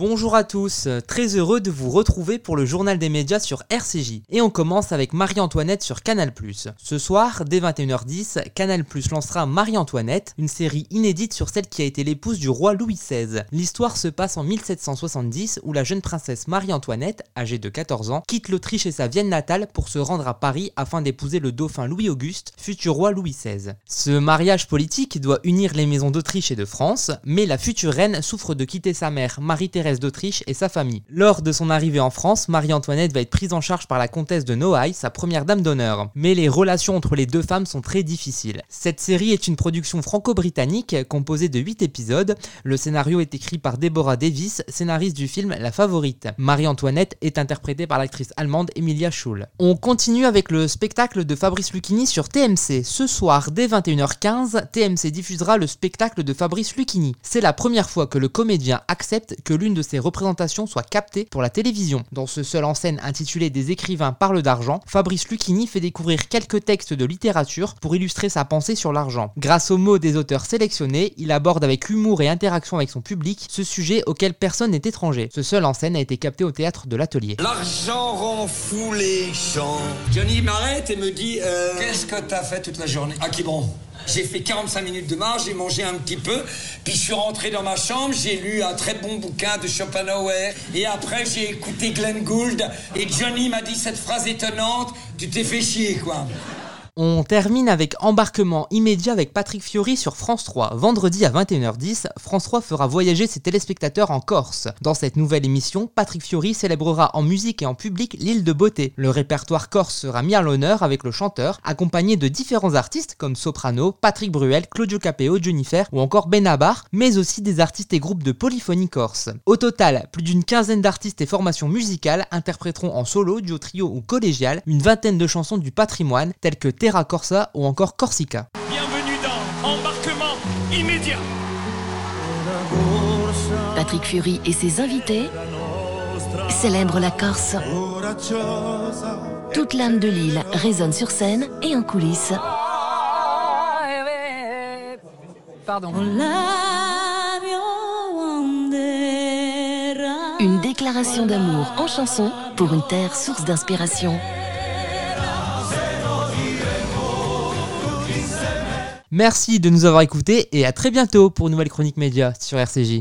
Bonjour à tous, très heureux de vous retrouver pour le journal des médias sur RCJ. Et on commence avec Marie-Antoinette sur Canal+. Ce soir, dès 21h10, Canal+, lancera Marie-Antoinette, une série inédite sur celle qui a été l'épouse du roi Louis XVI. L'histoire se passe en 1770 où la jeune princesse Marie-Antoinette, âgée de 14 ans, quitte l'Autriche et sa Vienne natale pour se rendre à Paris afin d'épouser le dauphin Louis-Auguste, futur roi Louis XVI. Ce mariage politique doit unir les maisons d'Autriche et de France, mais la future reine souffre de quitter sa mère, Marie-Thérèse d'Autriche et sa famille. Lors de son arrivée en France, Marie-Antoinette va être prise en charge par la comtesse de Noailles, sa première dame d'honneur. Mais les relations entre les deux femmes sont très difficiles. Cette série est une production franco-britannique composée de 8 épisodes. Le scénario est écrit par Deborah Davis, scénariste du film La Favorite. Marie-Antoinette est interprétée par l'actrice allemande Emilia Schul. On continue avec le spectacle de Fabrice Lucchini sur TMC. Ce soir, dès 21h15, TMC diffusera le spectacle de Fabrice Lucchini. C'est la première fois que le comédien accepte que l'une de de ses représentations soient captées pour la télévision. Dans ce seul en scène intitulé Des écrivains parlent d'argent, Fabrice Lucchini fait découvrir quelques textes de littérature pour illustrer sa pensée sur l'argent. Grâce aux mots des auteurs sélectionnés, il aborde avec humour et interaction avec son public ce sujet auquel personne n'est étranger. Ce seul en scène a été capté au théâtre de l'Atelier. L'argent rend fou les gens. Johnny m'arrête et me dit euh, Qu'est-ce que t'as fait toute la journée? Ah, qui bon? J'ai fait 45 minutes de marche, j'ai mangé un petit peu, puis je suis rentré dans ma chambre, j'ai lu un très bon bouquin de Schopenhauer, et après j'ai écouté Glenn Gould, et Johnny m'a dit cette phrase étonnante, tu t'es fait chier quoi. On termine avec embarquement immédiat avec Patrick Fiori sur France 3. Vendredi à 21h10, France 3 fera voyager ses téléspectateurs en Corse. Dans cette nouvelle émission, Patrick Fiori célébrera en musique et en public l'île de beauté. Le répertoire corse sera mis à l'honneur avec le chanteur, accompagné de différents artistes comme Soprano, Patrick Bruel, Claudio Capeo, Jennifer ou encore Benabar, mais aussi des artistes et groupes de polyphonie corse. Au total, plus d'une quinzaine d'artistes et formations musicales interpréteront en solo, duo, trio ou collégial une vingtaine de chansons du patrimoine telles que Terra Corsa ou encore Corsica. Bienvenue dans Embarquement immédiat. Patrick Fury et ses invités célèbrent la Corse. Toute l'âme de l'île résonne sur scène et en coulisses. Pardon. Une déclaration d'amour en chanson pour une terre source d'inspiration. Merci de nous avoir écoutés et à très bientôt pour une nouvelle chronique média sur RCJ.